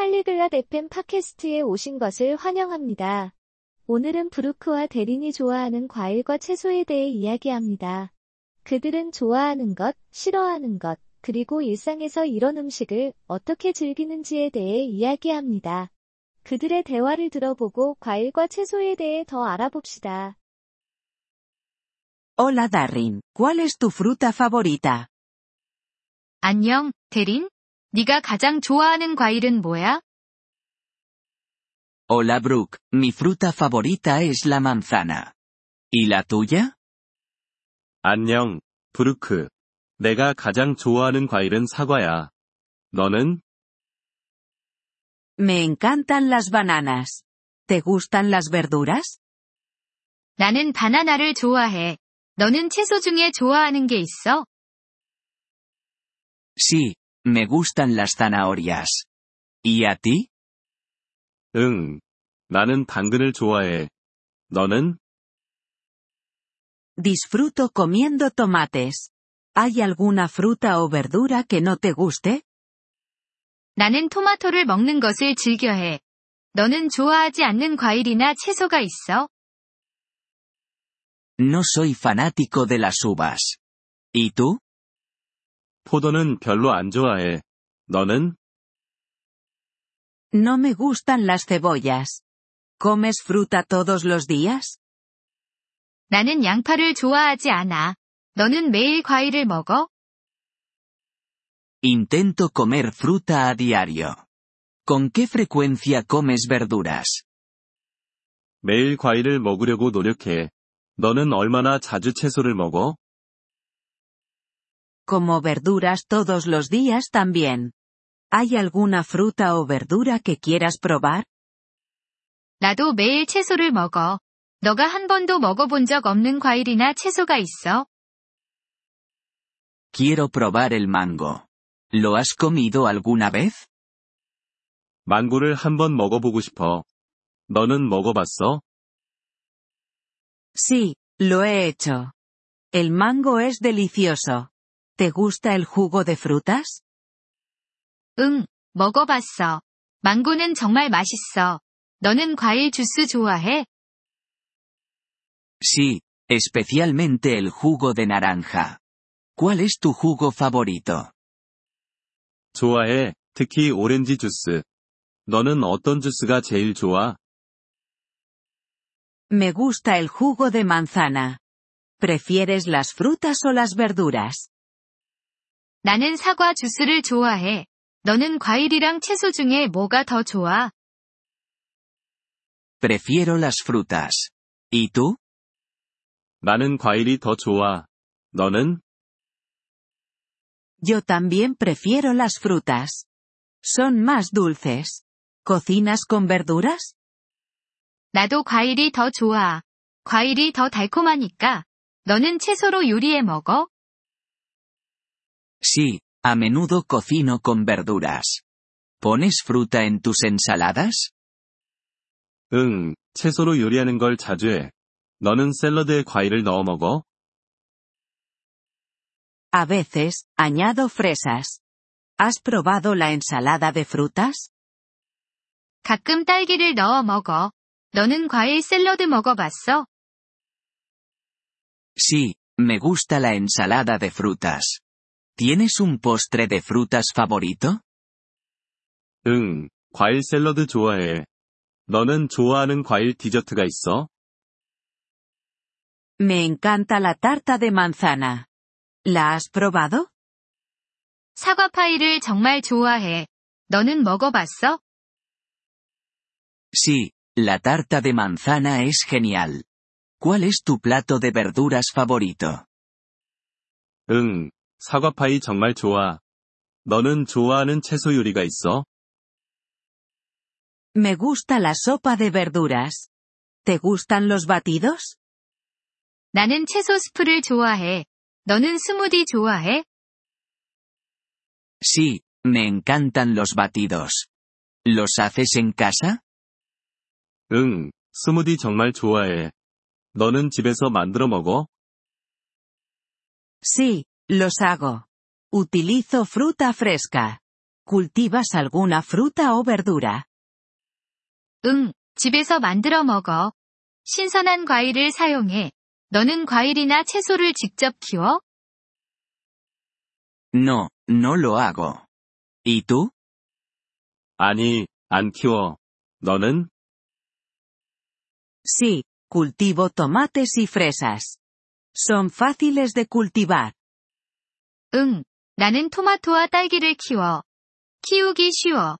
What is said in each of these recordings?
팔리글랏 FM 팟캐스트에 오신 것을 환영합니다. 오늘은 브루크와 대린이 좋아하는 과일과 채소에 대해 이야기합니다. 그들은 좋아하는 것, 싫어하는 것, 그리고 일상에서 이런 음식을 어떻게 즐기는지에 대해 이야기합니다. 그들의 대화를 들어보고 과일과 채소에 대해 더 알아봅시다. Hola Darrin, ¿cuál es tu fruta favorita? 안녕, 대린? 네가 가장 좋아하는 과일은 뭐야? Hola Brooke, mi fruta favorita es la manzana. ¿Y la tuya? 안녕, 브루크. 내가 가장 좋아하는 과일은 사과야. 너는? Me encantan las bananas. ¿Te gustan las verduras? 나는 바나나를 좋아해. 너는 채소 중에 좋아하는 게 있어? Sí, me gustan las zanahorias. ¿Y a ti? 응. 나는 당근을 좋아해. 너는? Disfruto comiendo tomates. ¿Hay alguna fruta o verdura que no te guste? 나는 토마토를 먹는 것을 즐겨해. 너는 좋아하지 않는 과일이나 채소가 있어? No soy fanático de las uvas. ¿Y tú? 포도는 별로 안 좋아해. 너는? No me gustan las cebollas. ¿Comes fruta todos los días? 나는 양파를 좋아하지 않아. 너는 매일 과일을 먹어? Intento comer fruta a diario. ¿Con qué frecuencia comes verduras? 매일 과일을 먹으려고 노력해. 너는 얼마나 자주 채소를 먹어? Como verduras todos los días también. ¿Hay alguna fruta o verdura que quieras probar? 나도 매일 채소를 먹어. 너가 한 번도 먹어본 적 없는 과일이나 채소가 있어? Quiero probar el mango. ¿Lo has comido alguna vez? 망고를 한번 먹어보고 싶어. 너는 먹어봤어? Sí, lo he hecho. El mango es delicioso. ¿Te gusta el jugo de frutas? 응, 먹어봤어. 망고는 정말 맛있어. 너는 과일 주스 좋아해? Sí, especialmente el jugo de naranja. ¿Cuál es tu jugo favorito? 좋아해. 특히 오렌지 주스. 너는 어떤 주스가 제일 좋아? Me gusta el jugo de manzana. ¿Prefieres las frutas o las verduras? 나는 사과 주스를 좋아해. 너는 과일이랑 채소 중에 뭐가 더 좋아? Prefiero las frutas. ¿Y tú? 나는 과일이 더 좋아. 너는? Yo también prefiero las frutas. Son más dulces. ¿Cocinas con verduras? 나도 과일이 더 좋아. 과일이 더 달콤하니까. 너는 채소로 요리해 먹어? Sí, a menudo cocino con verduras. ¿Pones fruta en tus ensaladas? 응, 채소로 요리하는 걸 자주 해. 너는 샐러드에 과일을 넣어 먹어? A veces, añado fresas. ¿Has probado la ensalada de frutas? 가끔 딸기를 넣어 먹어. 너는 과일 샐러드 먹어봤어? Sí, me gusta la ensalada de frutas. ¿Tienes un postre de frutas favorito? 응, 과일 샐러드 좋아해. 너는 좋아하는 과일 디저트가 있어? Me encanta la tarta de manzana. ¿La has probado? 사과 파이를 정말 좋아해. 너는 먹어봤어? Sí, la tarta de manzana es genial. ¿Cuál es tu plato de verduras favorito? 응, 사과파이 정말 좋아. 너는 좋아하는 채소 요리가 있어? Me gusta la sopa de verduras. ¿Te gustan los batidos? 나는 채소 스프를 좋아해. 너는 스무디 좋아해? Sí, me encantan los batidos. ¿Los haces en casa? 응, 스무디 정말 좋아해. 너는 집에서 만들어 먹어? Sí, los hago. Utilizo fruta fresca. ¿Cultivas alguna fruta o verdura? 응, 집에서 만들어 먹어. 신선한 과일을 사용해. 너는 과일이나 채소를 직접 키워? No, no lo hago. ¿Y tú? 아니, 안 키워. 너는? Sí, cultivo tomates y fresas. Son fáciles de cultivar. 응, 나는 토마토와 딸기를 키워. 키우기 쉬워.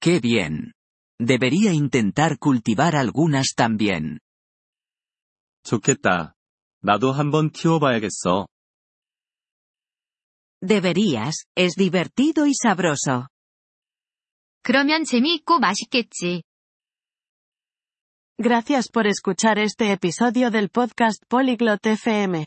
¡Qué bien! Debería intentar cultivar algunas también. 좋겠다. 나도 한번 키워봐야겠어. Deberías, es divertido y sabroso. 그러면 재미있고 맛있겠지. Gracias por escuchar este episodio del podcast Polyglot FM.